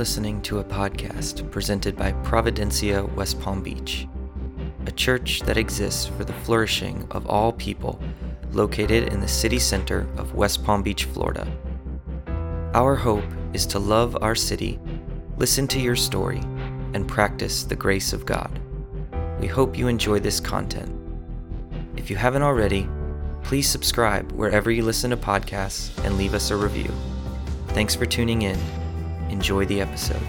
Listening to a podcast presented by Providencia West Palm Beach, a church that exists for the flourishing of all people located in the city center of West Palm Beach, Florida. Our hope is to love our city, listen to your story, and practice the grace of God. We hope you enjoy this content. If you haven't already, please subscribe wherever you listen to podcasts and leave us a review. Thanks for tuning in Enjoy the episode.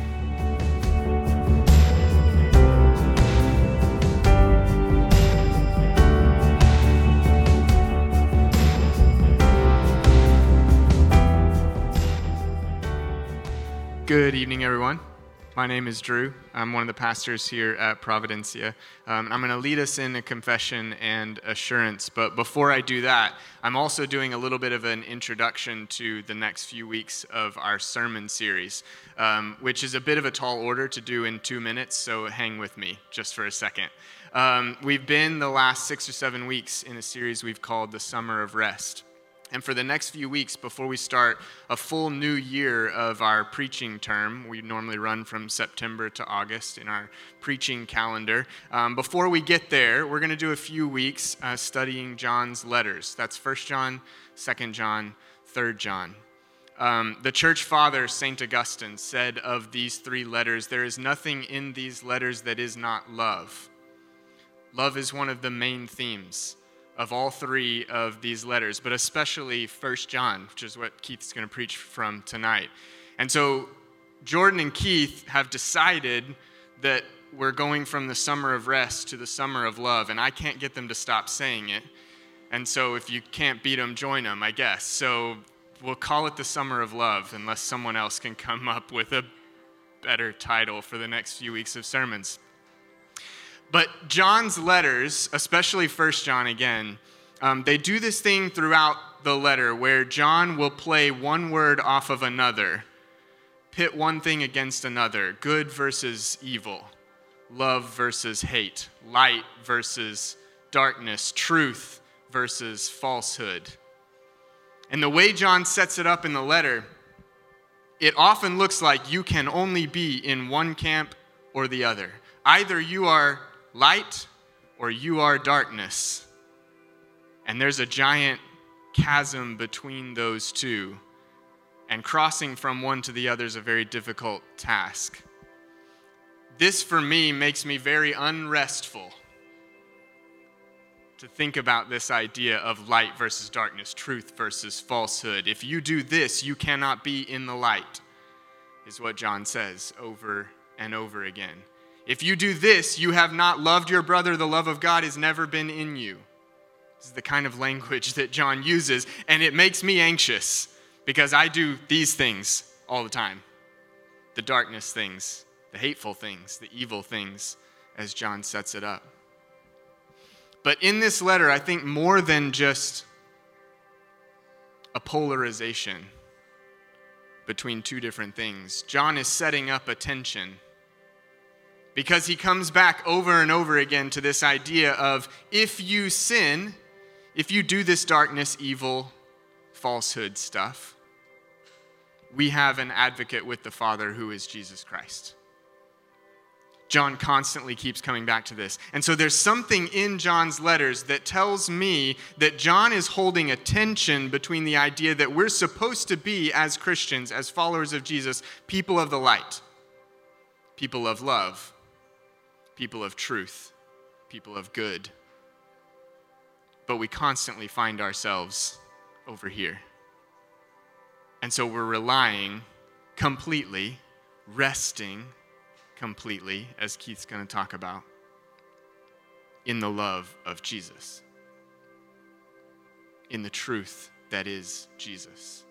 Good evening, everyone. My name is Drew. I'm one of the pastors here at Providencia. Um, I'm going to lead us in a confession and assurance. But before I do that, I'm also doing a little bit of an introduction to the next few weeks of our sermon series, um, which is a bit of a tall order to do in two minutes, so hang with me just for a second. Um, we've been the last six or seven weeks in a series we've called The Summer of Rest. And for the next few weeks, before we start a full new year of our preaching term, we normally run from September to August in our preaching calendar. Um, before we get there, we're going to do a few weeks uh, studying John's letters. That's 1 John, 2 John, 3 John. Um, the church father, St. Augustine, said of these three letters, There is nothing in these letters that is not love. Love is one of the main themes of all three of these letters, but especially First John, which is what Keith's going to preach from tonight. And so Jordan and Keith have decided that we're going from the summer of rest to the summer of love, and I can't get them to stop saying it. And so if you can't beat them, join them, I guess. So we'll call it the summer of love unless someone else can come up with a better title for the next few weeks of sermons. But John's letters, especially First John again, um, they do this thing throughout the letter where John will play one word off of another, pit one thing against another good versus evil, love versus hate, light versus darkness, truth versus falsehood. And the way John sets it up in the letter, it often looks like you can only be in one camp or the other. Either you are light or you are darkness. And there's a giant chasm between those two. And crossing from one to the other is a very difficult task. This, for me, makes me very unrestful to think about this idea of light versus darkness, truth versus falsehood. If you do this, you cannot be in the light, is what John says over and over again. If you do this, you have not loved your brother, the love of God has never been in you. This is the kind of language that John uses, and it makes me anxious because I do these things all the time the darkness things, the hateful things, the evil things, as John sets it up. But in this letter, I think more than just a polarization between two different things, John is setting up a tension because he comes back over and over again to this idea of if you sin, if you do this darkness, evil, falsehood stuff, we have an advocate with the Father who is Jesus Christ. John constantly keeps coming back to this. And so there's something in John's letters that tells me that John is holding a tension between the idea that we're supposed to be, as Christians, as followers of Jesus, people of the light, people of love, people of truth, people of good. But we constantly find ourselves over here. And so we're relying completely, resting completely, as Keith's going to talk about, in the love of Jesus, in the truth that is Jesus.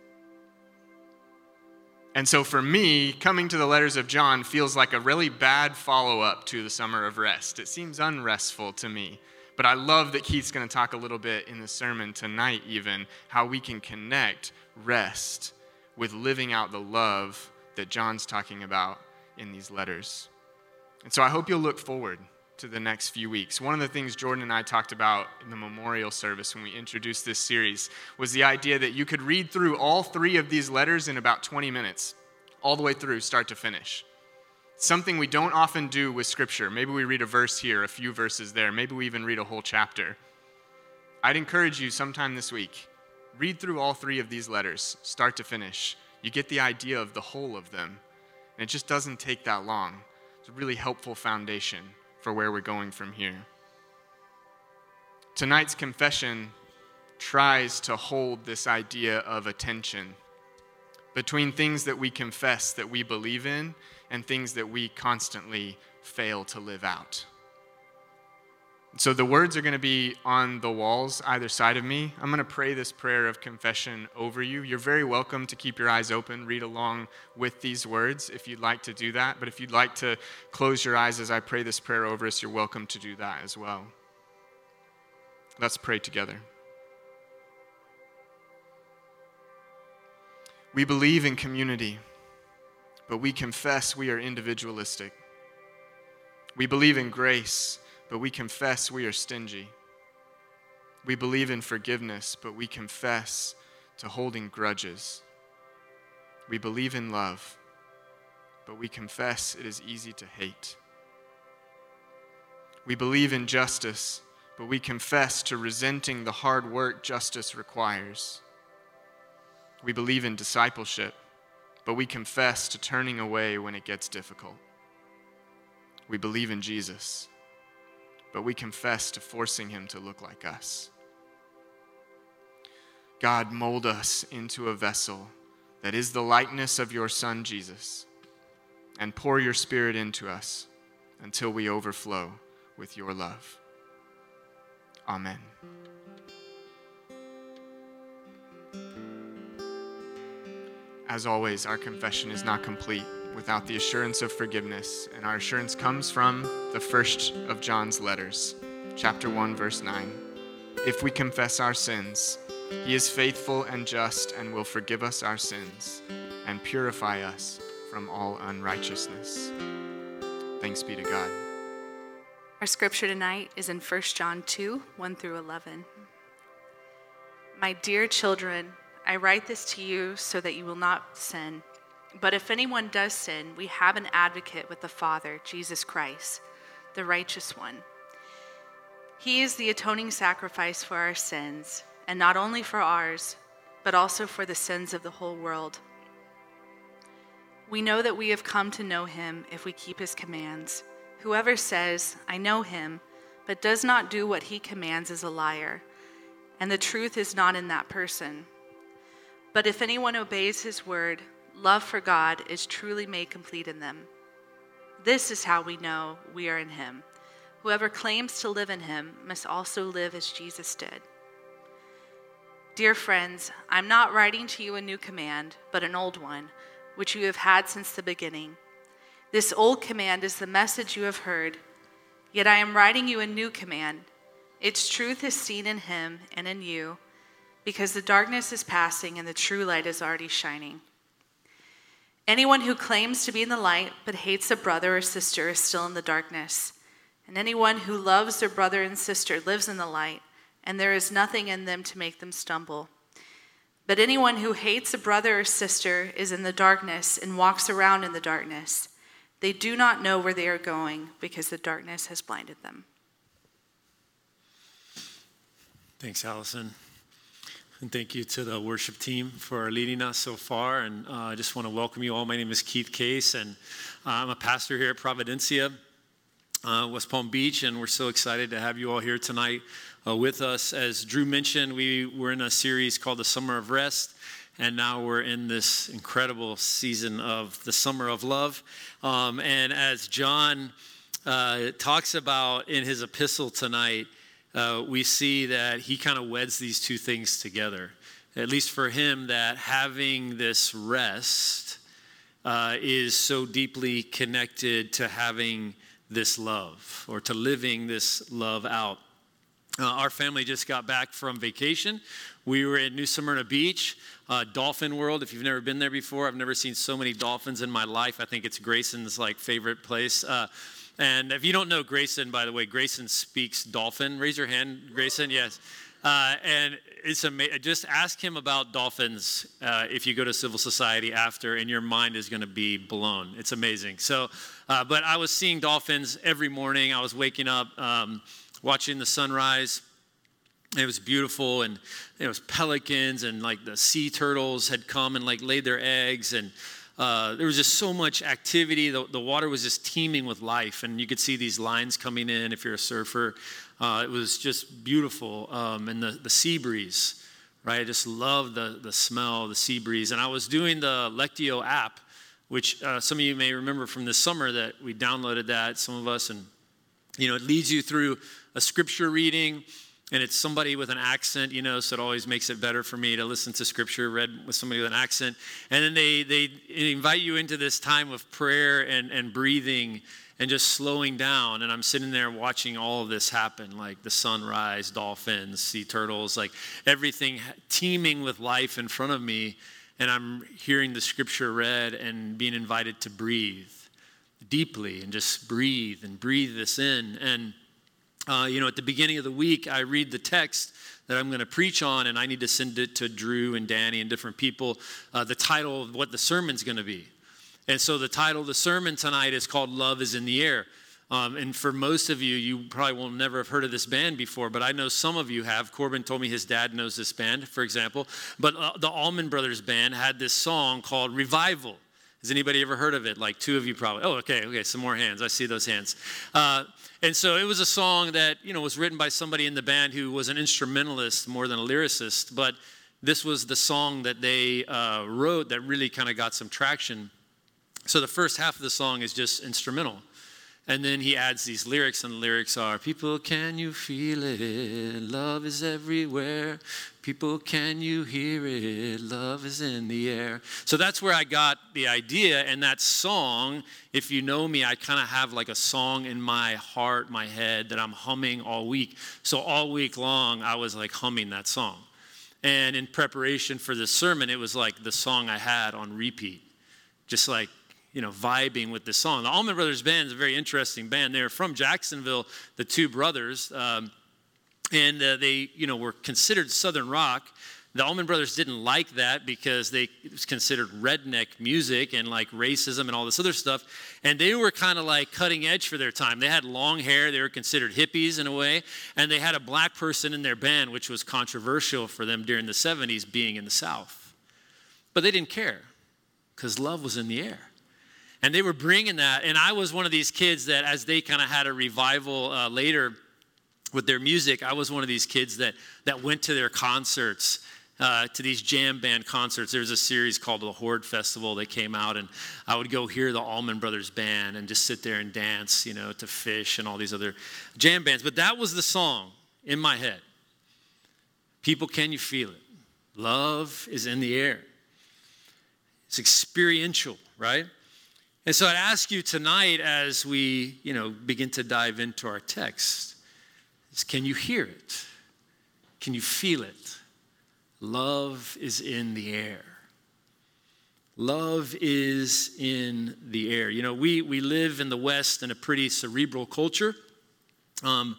And so for me, coming to the letters of John feels like a really bad follow up to the summer of rest. It seems unrestful to me. But I love that Keith's going to talk a little bit in the sermon tonight, even how we can connect rest with living out the love that John's talking about in these letters. And so I hope you'll look forward to the next few weeks. One of the things Jordan and I talked about in the memorial service when we introduced this series was the idea that you could read through all three of these letters in about 20 minutes all the way through, start to finish. Something we don't often do with Scripture. Maybe we read a verse here, a few verses there. Maybe we even read a whole chapter. I'd encourage you sometime this week, read through all three of these letters, start to finish. You get the idea of the whole of them. And it just doesn't take that long. It's a really helpful foundation for where we're going from here. Tonight's confession tries to hold this idea of attention between things that we confess that we believe in and things that we constantly fail to live out. So the words are going to be on the walls either side of me. I'm going to pray this prayer of confession over you. You're very welcome to keep your eyes open, read along with these words if you'd like to do that. But if you'd like to close your eyes as I pray this prayer over us, you're welcome to do that as well. Let's pray together. We believe in community, but we confess we are individualistic. We believe in grace, but we confess we are stingy. We believe in forgiveness, but we confess to holding grudges. We believe in love, but we confess it is easy to hate. We believe in justice, but we confess to resenting the hard work justice requires. We believe in discipleship, but we confess to turning away when it gets difficult. We believe in Jesus, but we confess to forcing him to look like us. God, mold us into a vessel that is the likeness of your Son, Jesus, and pour your Spirit into us until we overflow with your love. Amen. As always, our confession is not complete without the assurance of forgiveness, and our assurance comes from the first of John's letters, chapter 1, verse 9. If we confess our sins, he is faithful and just and will forgive us our sins and purify us from all unrighteousness. Thanks be to God. Our scripture tonight is in 1 John 2 1 through 11. My dear children, I write this to you so that you will not sin. But if anyone does sin, we have an advocate with the Father, Jesus Christ, the righteous one. He is the atoning sacrifice for our sins, and not only for ours, but also for the sins of the whole world. We know that we have come to know him if we keep his commands. Whoever says, I know him, but does not do what he commands is a liar, and the truth is not in that person. But if anyone obeys his word, love for God is truly made complete in them. This is how we know we are in him. Whoever claims to live in him must also live as Jesus did. Dear friends, I'm not writing to you a new command, but an old one, which you have had since the beginning. This old command is the message you have heard, yet I am writing you a new command. Its truth is seen in him and in you because the darkness is passing and the true light is already shining. Anyone who claims to be in the light but hates a brother or sister is still in the darkness. And anyone who loves their brother and sister lives in the light, and there is nothing in them to make them stumble. But anyone who hates a brother or sister is in the darkness and walks around in the darkness. They do not know where they are going because the darkness has blinded them. Thanks, Allison. And thank you to the worship team for leading us so far. And uh, I just want to welcome you all. My name is Keith Case, and uh, I'm a pastor here at Providencia, uh, West Palm Beach, and we're so excited to have you all here tonight uh, with us. As Drew mentioned, we were in a series called The Summer of Rest. And now we're in this incredible season of the summer of love. Um, and as John uh, talks about in his epistle tonight, uh, we see that he kind of weds these two things together. At least for him, that having this rest uh, is so deeply connected to having this love or to living this love out. Uh, our family just got back from vacation. We were at New Smyrna Beach, uh, Dolphin World. If you've never been there before, I've never seen so many dolphins in my life. I think it's Grayson's like favorite place. Uh, and if you don't know Grayson, by the way, Grayson speaks dolphin. Raise your hand, Grayson. Yes. Uh, and it's amazing. Just ask him about dolphins uh, if you go to civil society after, and your mind is going to be blown. It's amazing. So, uh, but I was seeing dolphins every morning. I was waking up, um, watching the sunrise. It was beautiful, and it was pelicans and like the sea turtles had come and like laid their eggs, and uh, there was just so much activity. The, the, water was just teeming with life, and you could see these lines coming in if you're a surfer. Uh, it was just beautiful, um, and the, the sea breeze, right? I just loved the, the smell, the sea breeze. And I was doing the Lectio app, which uh, some of you may remember from this summer that we downloaded that, some of us, and you know, it leads you through a scripture reading and it's somebody with an accent, you know, so it always makes it better for me to listen to scripture read with somebody with an accent. And then they, they invite you into this time of prayer and, and breathing and just slowing down. And I'm sitting there watching all of this happen like the sunrise, dolphins, sea turtles, like everything teeming with life in front of me. And I'm hearing the scripture read and being invited to breathe deeply and just breathe and breathe this in. And uh, you know, at the beginning of the week, I read the text that I'm going to preach on, and I need to send it to Drew and Danny and different people, uh, the title of what the sermon's going to be. And so the title of the sermon tonight is called Love is in the Air. Um, and for most of you, you probably will never have heard of this band before, but I know some of you have. Corbin told me his dad knows this band, for example. But uh, the Allman Brothers Band had this song called Revival. Has anybody ever heard of it? Like two of you probably. Oh, okay, okay, some more hands. I see those hands. Uh, and so it was a song that, you know, was written by somebody in the band who was an instrumentalist more than a lyricist, but this was the song that they uh, wrote that really kind of got some traction. So the first half of the song is just instrumental. And then he adds these lyrics, and the lyrics are People, can you feel it? Love is everywhere. People, can you hear it? Love is in the air. So that's where I got the idea. And that song, if you know me, I kind of have like a song in my heart, my head that I'm humming all week. So all week long, I was like humming that song. And in preparation for this sermon, it was like the song I had on repeat. Just like you know, vibing with this song. The Allman Brothers Band is a very interesting band. They're from Jacksonville, the two brothers, um, and uh, they, you know, were considered Southern rock. The Allman Brothers didn't like that because they was considered redneck music and like racism and all this other stuff. And they were kind of like cutting edge for their time. They had long hair. They were considered hippies in a way. And they had a black person in their band, which was controversial for them during the 70s being in the South. But they didn't care because love was in the air. And they were bringing that. And I was one of these kids that, as they kind of had a revival uh, later with their music, I was one of these kids that, that went to their concerts. Uh, to these jam band concerts. There was a series called the Horde Festival that came out, and I would go hear the Allman Brothers Band and just sit there and dance, you know, to Phish and all these other jam bands. But that was the song in my head. People, can you feel it? Love is in the air. It's experiential, right? And so I'd ask you tonight as we, you know, begin to dive into our text, is can you hear it? Can you feel it? Love is in the air. Love is in the air. You know, we, we live in the West in a pretty cerebral culture, um,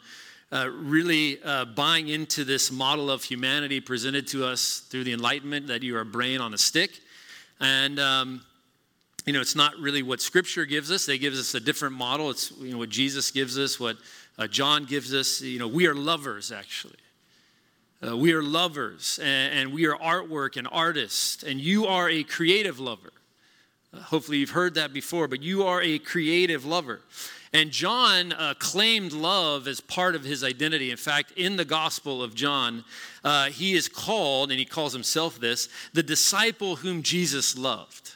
uh, really uh, buying into this model of humanity presented to us through the Enlightenment that you are a brain on a stick. And, um, you know, it's not really what Scripture gives us. They gives us a different model. It's you know what Jesus gives us, what uh, John gives us. You know, we are lovers actually. Uh, we are lovers, and, and, we are artwork and artists, and you are a creative lover. Uh, hopefully, you've heard that before, but you are a creative lover. And John uh, claimed love as part of his identity. In fact, in the Gospel of John, uh, he is called, and he calls himself this, the disciple whom Jesus loved.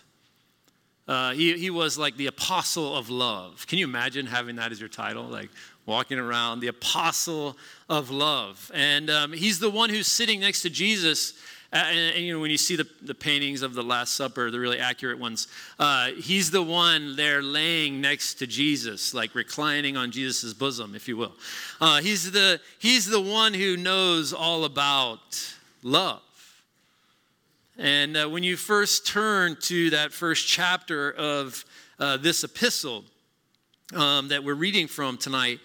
Uh, he, he was like the apostle of love. Can you imagine having that as your title? Like walking around, the apostle of love. And um, he's the one who's sitting next to Jesus. And, and, you know, when you see the, the paintings of the Last Supper, the really accurate ones, uh, he's the one there laying next to Jesus, like reclining on Jesus' bosom, if you will. Uh, he's, the, he's the one who knows all about love. And uh, when you first turn to that first chapter of uh, this epistle um, that we're reading from tonight,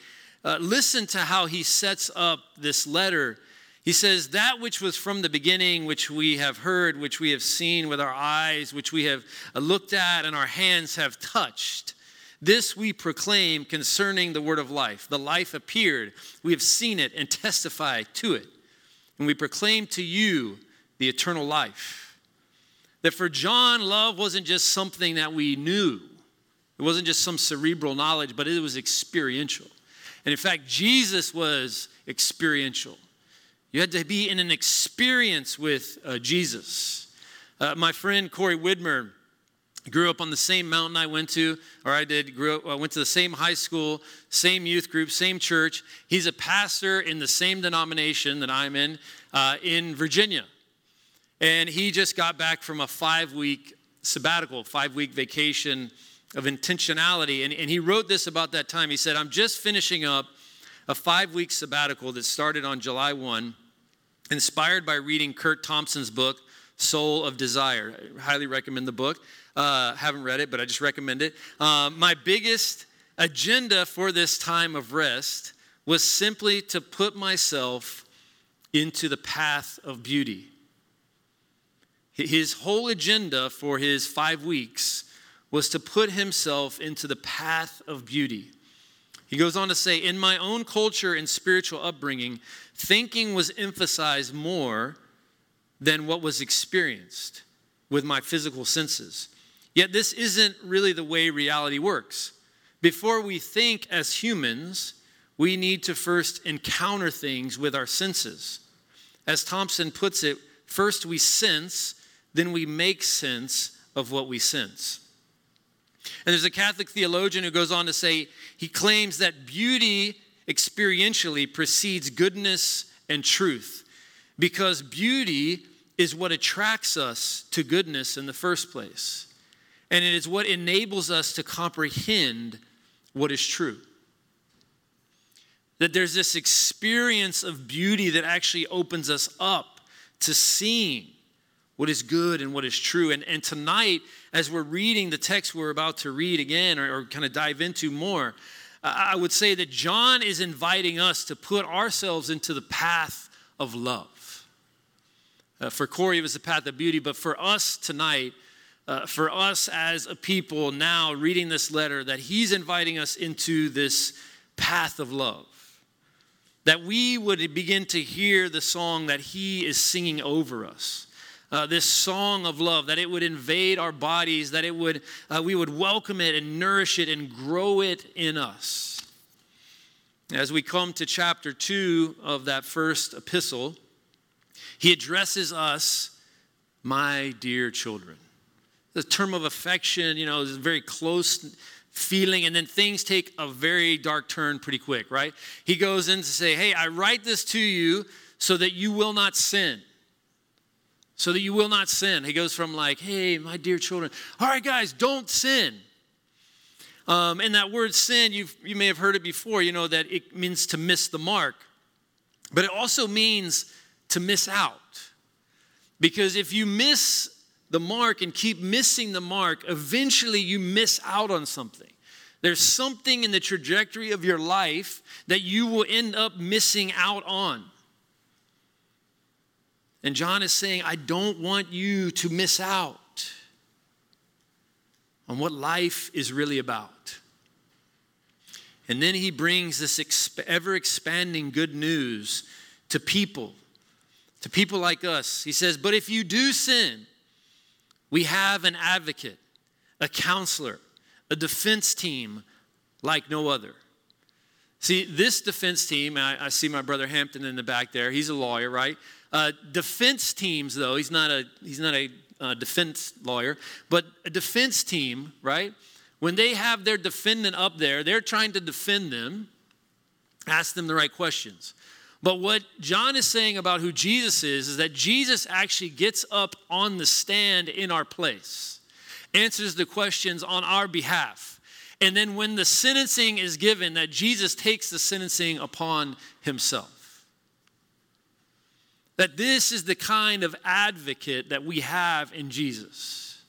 uh, listen to how he sets up this letter. He says, That which was from the beginning, which we have heard, which we have seen with our eyes, which we have looked at and our hands have touched, this we proclaim concerning the word of life. The life appeared. We have seen it and testify to it. And we proclaim to you the eternal life. That for John, love wasn't just something that we knew, it wasn't just some cerebral knowledge, but it was experiential. And in fact, Jesus was experiential. You had to be in an experience with uh, Jesus. Uh, my friend Corey Widmer grew up on the same mountain I went to, or I did, grew up, I went to the same high school, same youth group, same church. He's a pastor in the same denomination that I'm in, uh, in Virginia. And he just got back from a five week sabbatical, five week vacation of intentionality. And, and he wrote this about that time. He said, I'm just finishing up a five week sabbatical that started on July 1, inspired by reading Curt Thompson's book, Soul of Desire. I highly recommend the book. Uh, haven't read it, but I just recommend it. Uh, my biggest agenda for this time of rest was simply to put myself into the path of beauty. His whole agenda for his five weeks was to put himself into the path of beauty. He goes on to say, In my own culture and spiritual upbringing, thinking was emphasized more than what was experienced with my physical senses. Yet, this isn't really the way reality works. Before we think as humans, we need to first encounter things with our senses. As Thompson puts it, first we sense, then we make sense of what we sense. And there's a Catholic theologian who goes on to say he claims that beauty experientially precedes goodness and truth because beauty is what attracts us to goodness in the first place. And it is what enables us to comprehend what is true. That there's this experience of beauty that actually opens us up to seeing what is good and what is true. And, and tonight, as we're reading the text we're about to read again or, or kind of dive into more, I would say that John is inviting us to put ourselves into the path of love. Uh, for Corey, it was the path of beauty, but for us tonight, uh, for us as a people now reading this letter, that he's inviting us into this path of love. That we would begin to hear the song that he is singing over us uh, this song of love, that it would invade our bodies, that it would, uh, we would welcome it and nourish it and grow it in us. As we come to chapter two of that first epistle, he addresses us, my dear children. The term of affection, you know, is a very close feeling, and then things take a very dark turn pretty quick, right? He goes in to say, Hey, I write this to you so that you will not sin so that you will not sin. He goes from like, hey, my dear children, all right, guys, don't sin. Um, and that word sin, you you may have heard it before, you know, that it means to miss the mark. But it also means to miss out. Because if you miss the mark and keep missing the mark, eventually you miss out on something. There's something in the trajectory of your life that you will end up missing out on. And John is saying, I don't want you to miss out on what life is really about. And then he brings this ever expanding good news to people, to people like us. He says, But if you do sin, we have an advocate, a counselor, a defense team like no other. See, this defense team, I, I see my brother Hampton in the back there, he's a lawyer, right? Uh, defense teams, though, he's not a, he's not a uh, defense lawyer, but a defense team, right? When they have their defendant up there, they're trying to defend them, ask them the right questions. But what John is saying about who Jesus is, is that Jesus actually gets up on the stand in our place, answers the questions on our behalf. And then when the sentencing is given, that Jesus takes the sentencing upon himself. That this is the kind of advocate that we have in Jesus.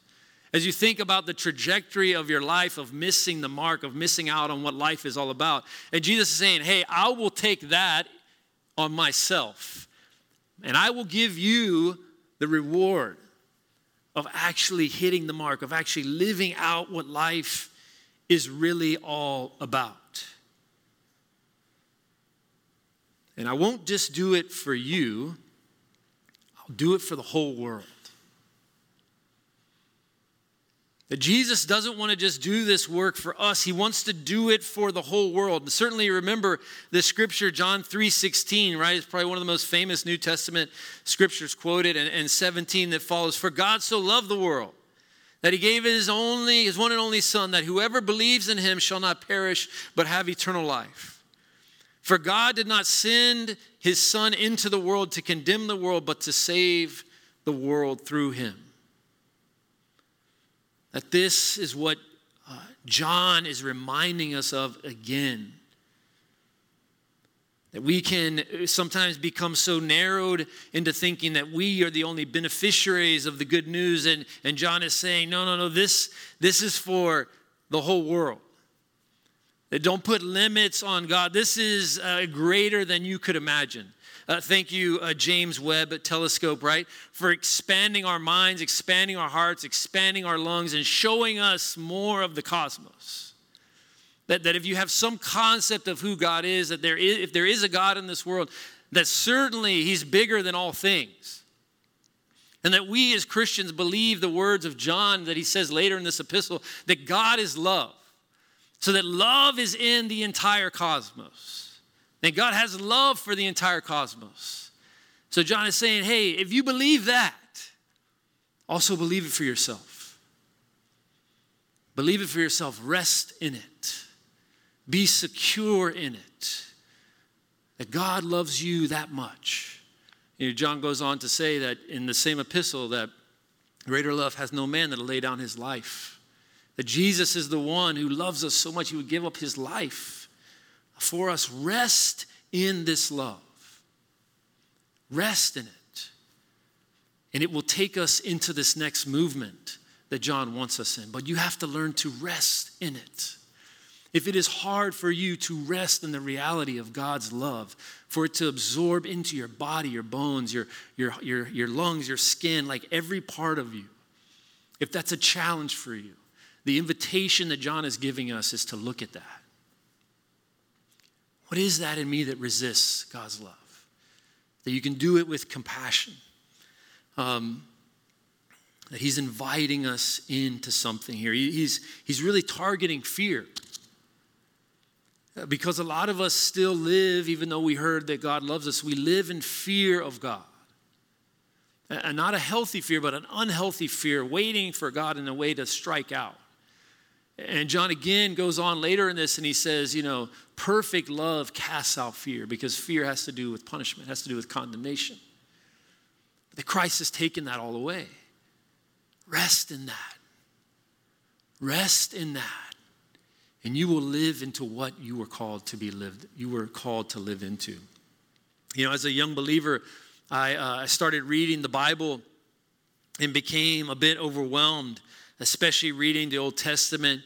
As you think about the trajectory of your life of missing the mark, of missing out on what life is all about, and Jesus is saying, Hey, I will take that on myself. And I will give you the reward of actually hitting the mark, of actually living out what life is really all about. And I won't just do it for you, do it for the whole world. That Jesus doesn't want to just do this work for us. He wants to do it for the whole world. And certainly remember the scripture, John 3.16, right? It's probably one of the most famous New Testament scriptures quoted, and, and 17 that follows. For God so loved the world that he gave his only, his one and only Son, that whoever believes in him shall not perish, but have eternal life. For God did not send his Son into the world to condemn the world, but to save the world through him. That this is what uh, John is reminding us of again. That we can sometimes become so narrowed into thinking that we are the only beneficiaries of the good news. And, and John is saying, no, no, no, this, this is for the whole world. Don't put limits on God. This is uh, greater than you could imagine. Uh, thank you, uh, James Webb Telescope, right, for expanding our minds, expanding our hearts, expanding our lungs, and showing us more of the cosmos. That, that if you have some concept of who God is, that there is, if there is a God in this world, that certainly He's bigger than all things. And that we as Christians believe the words of John that he says later in this epistle that God is love. So that love is in the entire cosmos. That God has love for the entire cosmos. So John is saying, hey, if you believe that, also believe it for yourself. Believe it for yourself. Rest in it. Be secure in it. That God loves you that much. You know, John goes on to say that in the same epistle that greater love has no man that'll lay down his life. That Jesus is the one who loves us so much he would give up his life for us. Rest in this love. Rest in it. And it will take us into this next movement that John wants us in. But you have to learn to rest in it. If it is hard for you to rest in the reality of God's love, for it to absorb into your body, your bones, your, your, your, your lungs, your skin, like every part of you, if that's a challenge for you, the invitation that John is giving us is to look at that. What is that in me that resists God's love? That you can do it with compassion. Um, that He's inviting us into something here. He's, he's really targeting fear. Because a lot of us still live, even though we heard that God loves us, we live in fear of God. And not a healthy fear, but an unhealthy fear, waiting for God in a way to strike out. And John again goes on later in this and he says, you know, perfect love casts out fear because fear has to do with punishment, has to do with condemnation. But Christ has taken that all away. Rest in that. Rest in that. And you will live into what you were called to be lived, you were called to live into. You know, as a young believer, I, uh, I started reading the Bible and became a bit overwhelmed especially reading the Old Testament.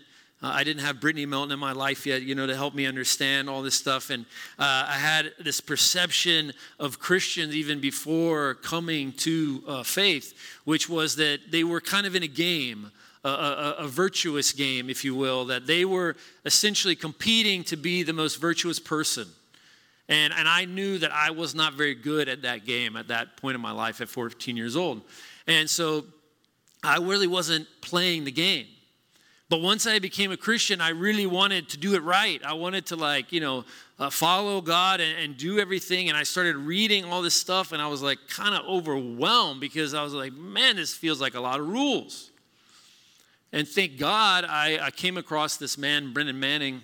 Uh, I didn't have Brittany Melton in my life yet, you know, to help me understand all this stuff. And uh, I had this perception of Christians even before coming to uh, faith, which was that they were kind of in a game. A, a, a, virtuous game, if you will, that they were essentially competing to be the most virtuous person. And, and I knew that I was not very good at that game at that point in my life at 14 years old. And so I really wasn't playing the game. But once I became a Christian, I really wanted to do it right. I wanted to, like, you know, uh, follow God and, and, do everything. And I started reading all this stuff, and I was like kind of overwhelmed because I was like, man, this feels like a lot of rules. And thank God I, I came across this man, Brennan Manning.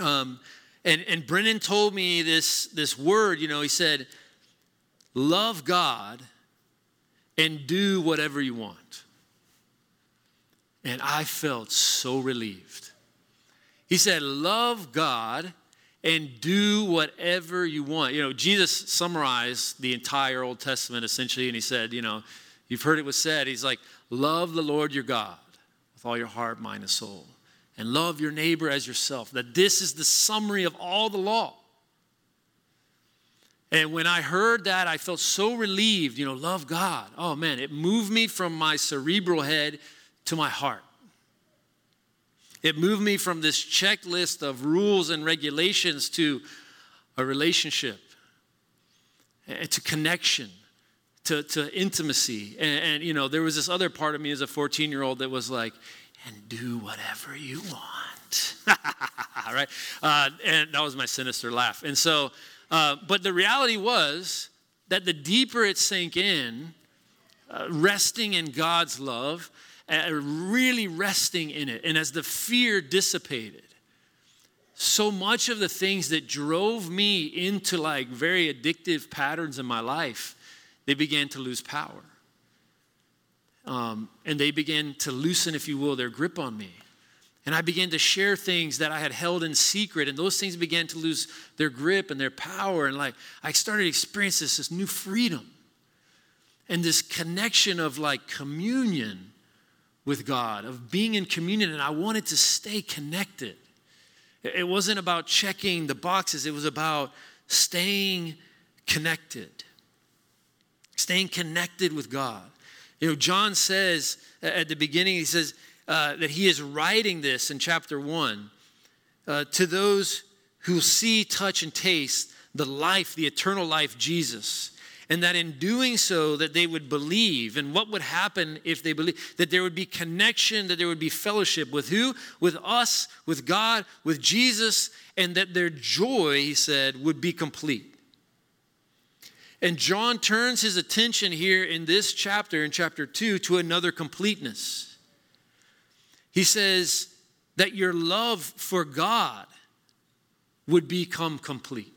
Um, and, and Brennan told me this, this word, you know, he said, love God and do whatever you want. And I felt so relieved. He said, Love God and do whatever you want. You know, Jesus summarized the entire Old Testament essentially, and he said, You know, you've heard it was said, He's like, Love the Lord your God with all your heart, mind, and soul, and love your neighbor as yourself. That this is the summary of all the law. And when I heard that, I felt so relieved, you know, love God. Oh man, it moved me from my cerebral head to my heart. It moved me from this checklist of rules and regulations to a relationship, to connection, to, to intimacy. And, and, you know, there was this other part of me as a 14 year old that was like, and do whatever you want. right? Uh, and that was my sinister laugh. And so, uh, but the reality was that the deeper it sank in, uh, resting in God's love, really resting in it, and as the fear dissipated, so much of the things that drove me into like very addictive patterns in my life, they began to lose power. Um, and they began to loosen, if you will, their grip on me. And I began to share things that I had held in secret, and those things began to lose their grip and their power. And like I started to experience this, this new freedom and this connection of like communion with God, of being in communion. And I wanted to stay connected. It wasn't about checking the boxes, it was about staying connected. Staying connected with God. You know, John says at the beginning, he says, uh, that he is writing this in chapter 1 uh, to those who see, touch, and taste the life, the eternal life, Jesus. And that in doing so, that they would believe. And what would happen if they believe? That there would be connection, that there would be fellowship with who? With us, with God, with Jesus, and that their joy, he said, would be complete. And John turns his attention here in this chapter, in chapter 2, to another completeness. He says that your love for God would become complete.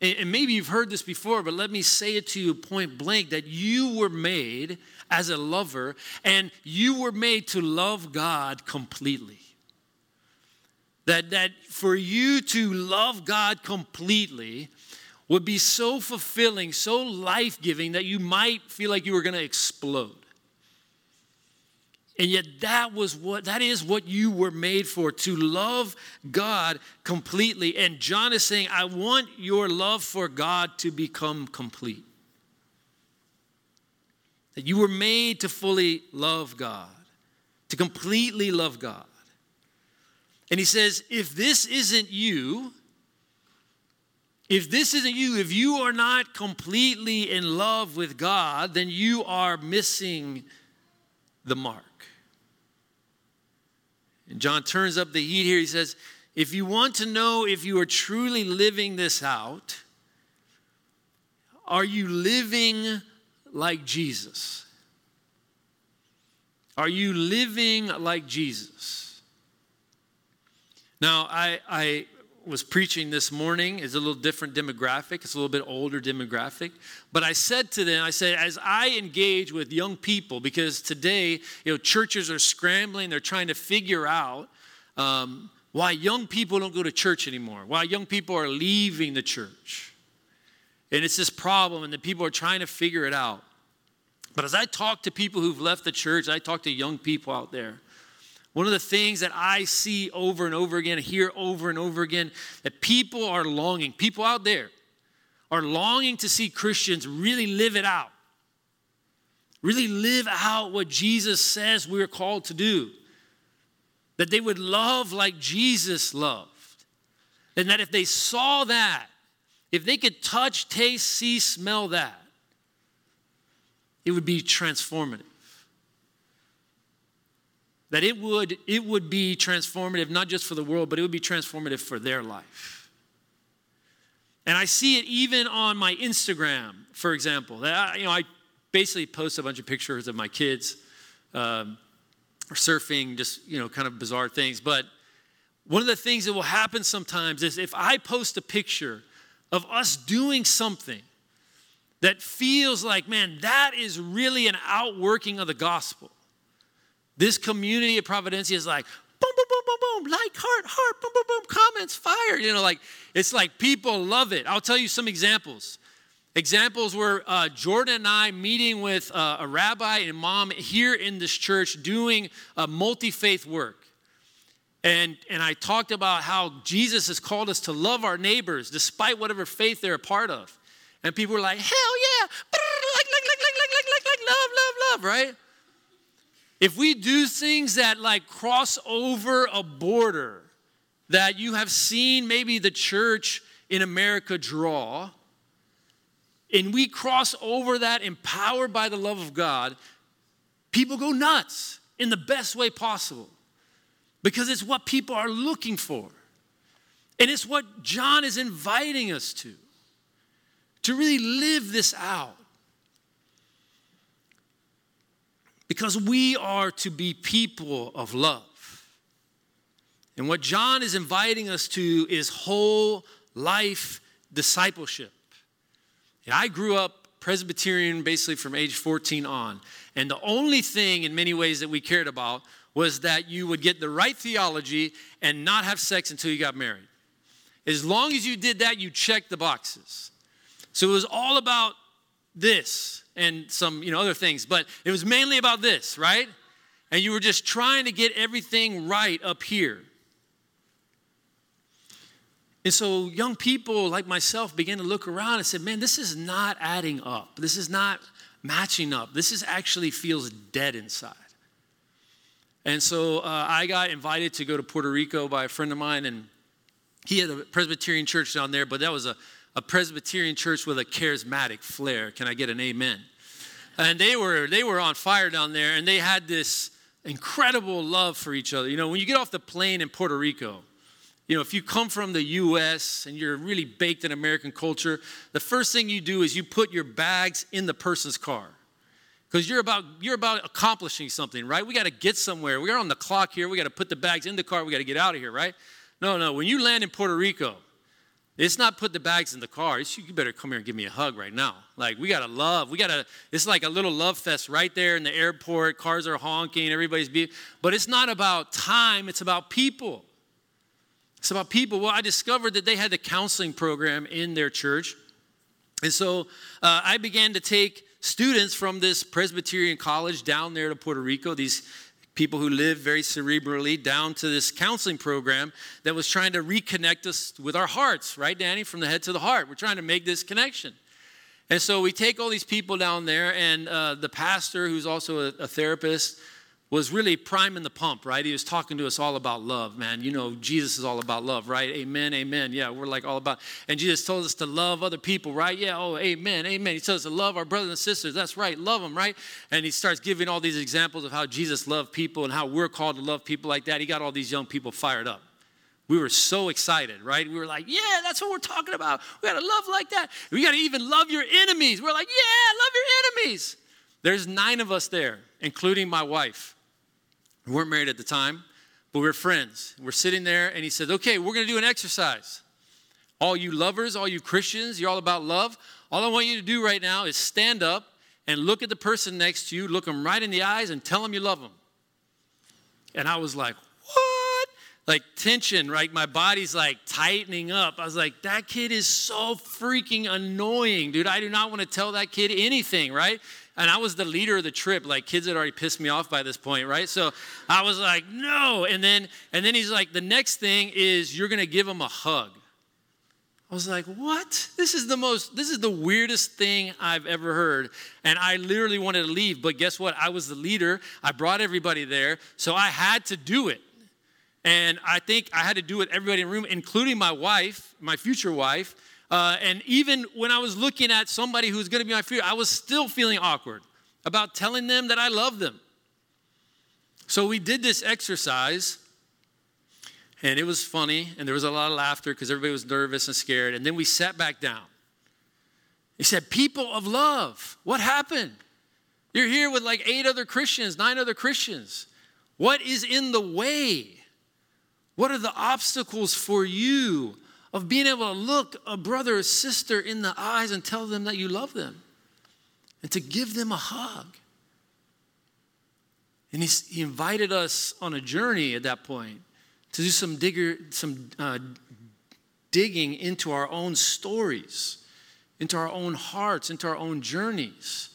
And, maybe you've heard this before, but let me say it to you point blank that you were made as a lover and you were made to love God completely. That, that for you to love God completely would be so fulfilling, so life giving that you might feel like you were going to explode. And yet that was what that is what you were made for to love God completely. And John is saying, I want your love for God to become complete. That you were made to fully love God, to completely love God. And he says, if this isn't you, if this isn't you, if you are not completely in love with God, then you are missing the mark. And John turns up the heat here. He says, if you want to know if you are truly living this out, are you living like Jesus? Are you living like Jesus? Now, I, I was preaching this morning is a little different demographic. It's a little bit older demographic. But I said to them, I said, as I engage with young people, because today, you know, churches are scrambling, they're trying to figure out um, why young people don't go to church anymore, why young people are leaving the church. And it's this problem, and the people are trying to figure it out. But as I talk to people who've left the church, I talk to young people out there. One of the things that I see over and over again, hear over and over again, that people are longing, people out there are longing to see Christians really live it out. Really live out what Jesus says we're called to do. That they would love like Jesus loved. And that if they saw that, if they could touch, taste, see, smell that, it would be transformative that it would, it would be transformative, not just for the world, but it would be transformative for their life. And I see it even on my Instagram, for example. I, you know, I basically post a bunch of pictures of my kids um, surfing, just you know, kind of bizarre things. But one of the things that will happen sometimes is if I post a picture of us doing something that feels like, man, that is really an outworking of the gospel this community at Providencia is like, boom, boom, boom, boom, boom, like, heart, heart, boom, boom, boom, comments, fire. You know, like, it's like people love it. I'll tell you some examples. Examples were uh, Jordan and I meeting with uh, a rabbi and imam here in this church doing a multi faith work. And, and I talked about how Jesus has called us to love our neighbors despite whatever faith they're a part of. And people were like, hell yeah, like, like, like, like, like, like, like, love, love, love, right? If we do things that like cross over a border that you have seen maybe the church in America draw, and we cross over that empowered by the love of God, people go nuts in the best way possible because it's what people are looking for. And it's what John is inviting us to, to really live this out. Because we are to be people of love. And what John is inviting us to is whole life discipleship. And I grew up Presbyterian basically from age 14 on. And the only thing in many ways that we cared about was that you would get the right theology and not have sex until you got married. As long as you did that, you checked the boxes. So it was all about this and some you know other things, but it was mainly about this, right? And you were just trying to get everything right up here. And so young people like myself began to look around and said, man, this is not adding up. This is not matching up. This is actually feels dead inside. And so uh, I got invited to go to Puerto Rico by a friend of mine, and he had a Presbyterian church down there, but that was a, a Presbyterian church with a charismatic flair. Can I get an amen? And they were they were on fire down there, and they had this incredible love for each other. You know, when you get off the plane in Puerto Rico, you know, if you come from the US and you're really baked in American culture, the first thing you do is you put your bags in the person's car. Because you're about you're about accomplishing something right? We got to get somewhere. We're on the clock here. We got to put the bags in the car. We got to get out of here right? No no. When you land in puerto rico it's not put the bags in the car. It's, you better come here and give me a hug right now. Like we got to love we got to it's like a little love fest right there in the airport. Cars are honking everybody's but it's not about time it's about people. It's about people. Well i discovered that they had the counseling program in their church. And so uh, i began to take students from this Presbyterian college down there to Puerto Rico, these people who live very cerebrally, down to this counseling program that was trying to reconnect us with our hearts, right, Danny? From the head to the heart. We're trying to make this connection. And so we take all these people down there, and uh, the pastor, who's also a, a therapist, was really priming the pump, right? He was talking to us all about love, man. You know, Jesus is all about love, right? Amen, amen. Yeah, we're like all about. And Jesus told us to love other people, right? Yeah, oh, amen, amen. He tells us to love our brothers and sisters. That's right, love them, right? And he starts giving all these examples of how Jesus loved people and how we're called to love people like that. He got all these young people fired up. We were so excited, right? We were like, yeah, that's what we're talking about. We got to love like that. We got to even love your enemies. We're like, yeah, love your enemies. There's nine of us there, including my wife. We weren't married at the time, but we were friends. We're sitting there, and he said, Okay, we're going to do an exercise. All you lovers, all you Christians, you're all about love. All I want you to do right now is stand up and look at the person next to you, look them right in the eyes, and tell them you love them. And I was like, What? Like tension, right? My body's like tightening up. I was like, That kid is so freaking annoying, dude. I do not want to tell that kid anything, right? And I was the leader of the trip. Like kids had already pissed me off by this point, right? So I was like, no. And then and then he's like, the next thing is you're gonna give him a hug. I was like, what? This is the most, this is the weirdest thing I've ever heard. And I literally wanted to leave, but guess what? I was the leader. I brought everybody there, so I had to do it. And I think I had to do it everybody in the room, including my wife, my future wife. Uh, and even when I was looking at somebody who's going to be my future, I was still feeling awkward about telling them that I love them. So we did this exercise, and it was funny, and there was a lot of laughter because everybody was nervous and scared. And then we sat back down. He said, People of love, what happened? You're here with like eight other Christians, nine other Christians. What is in the way? What are the obstacles for you of being able to look a brother or sister in the eyes and tell them that you love them and to give them a hug. And he invited us on a journey at that point to do some, digger, some uh, digging into our own stories, into our own hearts, into our own journeys.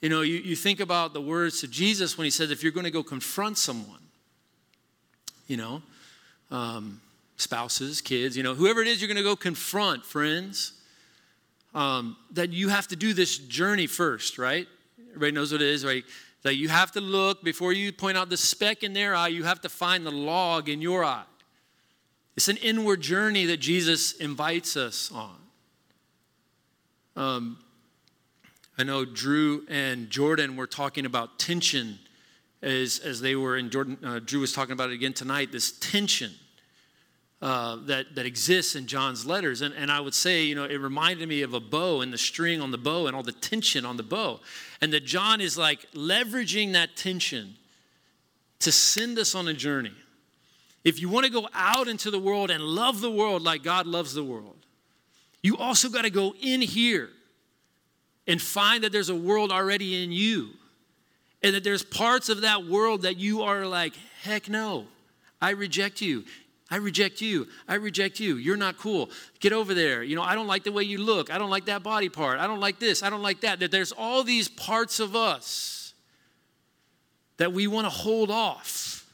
You know, you, you think about the words to Jesus when he said, if you're going to go confront someone, you know, um, spouses, kids, you know, whoever it is you're going to go confront, friends, um, that you have to do this journey first, right? Everybody knows what it is, right? That you have to look before you point out the speck in their eye, you have to find the log in your eye. It's an inward journey that Jesus invites us on. Um, I know Drew and Jordan were talking about tension as, as they were, and Jordan, uh, Drew was talking about it again tonight this tension uh, that, that exists in John's letters. And, and I would say, you know, it reminded me of a bow and the string on the bow and all the tension on the bow. And that John is like leveraging that tension to send us on a journey. If you want to go out into the world and love the world like God loves the world, you also got to go in here and find that there's a world already in you. And that there's parts of that world that you are like, heck no, I reject you. I reject you. I reject you. You're not cool. Get over there. You know, I don't like the way you look. I don't like that body part. I don't like this. I don't like that. That there's all these parts of us that we want to hold off.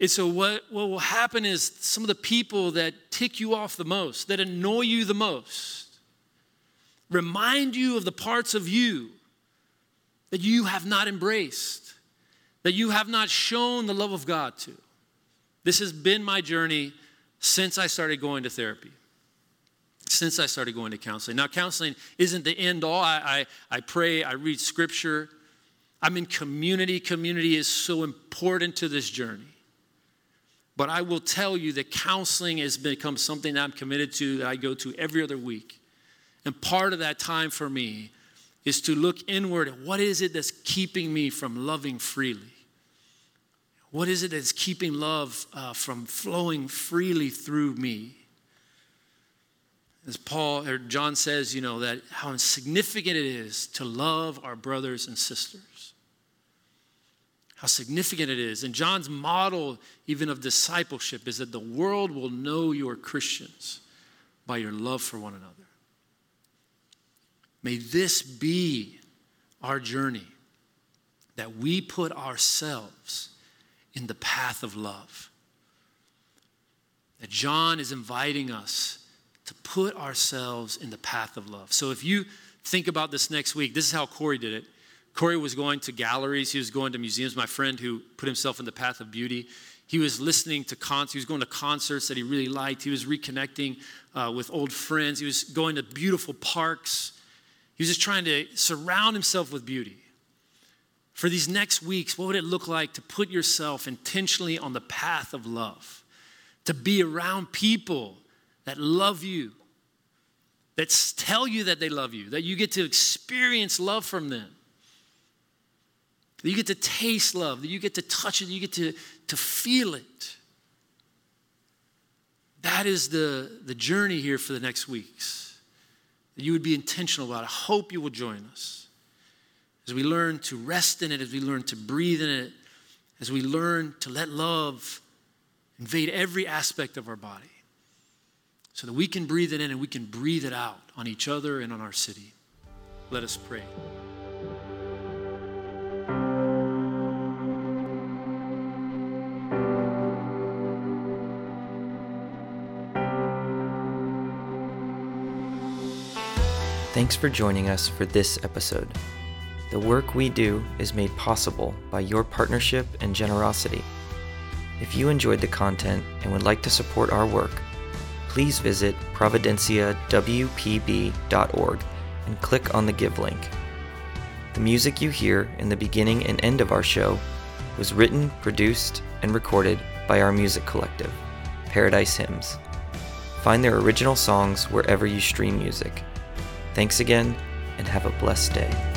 And so, what, what will happen is some of the people that tick you off the most, that annoy you the most, remind you of the parts of you that you have not embraced, that you have not shown the love of God to. This has been my journey since I started going to therapy, since I started going to counseling. Now, counseling isn't the end all. I, I, I pray, I read scripture. I'm in community. Community is so important to this journey. But I will tell you that counseling has become something that I'm committed to, that I go to every other week. And part of that time for me is to look inward at what is it that's keeping me from loving freely? What is it that's keeping love uh, from flowing freely through me? As Paul or John says, you know, that how significant it is to love our brothers and sisters. How significant it is. And John's model, even of discipleship, is that the world will know you are Christians by your love for one another. May this be our journey that we put ourselves in the path of love. That John is inviting us to put ourselves in the path of love. So if you think about this next week, this is how Corey did it. Corey was going to galleries, he was going to museums. My friend who put himself in the path of beauty, he was listening to concerts, he was going to concerts that he really liked. He was reconnecting uh, with old friends, he was going to beautiful parks. He was just trying to surround himself with beauty. For these next weeks, what would it look like to put yourself intentionally on the path of love? To be around people that love you, that tell you that they love you, that you get to experience love from them, that you get to taste love, that you get to touch it, you get to, to feel it. That is the, the journey here for the next weeks that you would be intentional about it. I hope you will join us as we learn to rest in it, as we learn to breathe in it, as we learn to let love invade every aspect of our body so that we can breathe it in and we can breathe it out on each other and on our city. Let us pray. Thanks for joining us for this episode. The work we do is made possible by your partnership and generosity. If you enjoyed the content and would like to support our work, please visit providenciawpb.org and click on the Give link. The music you hear in the beginning and end of our show was written, produced, and recorded by our music collective, Paradise Hymns. Find their original songs wherever you stream music. Thanks again, and have a blessed day.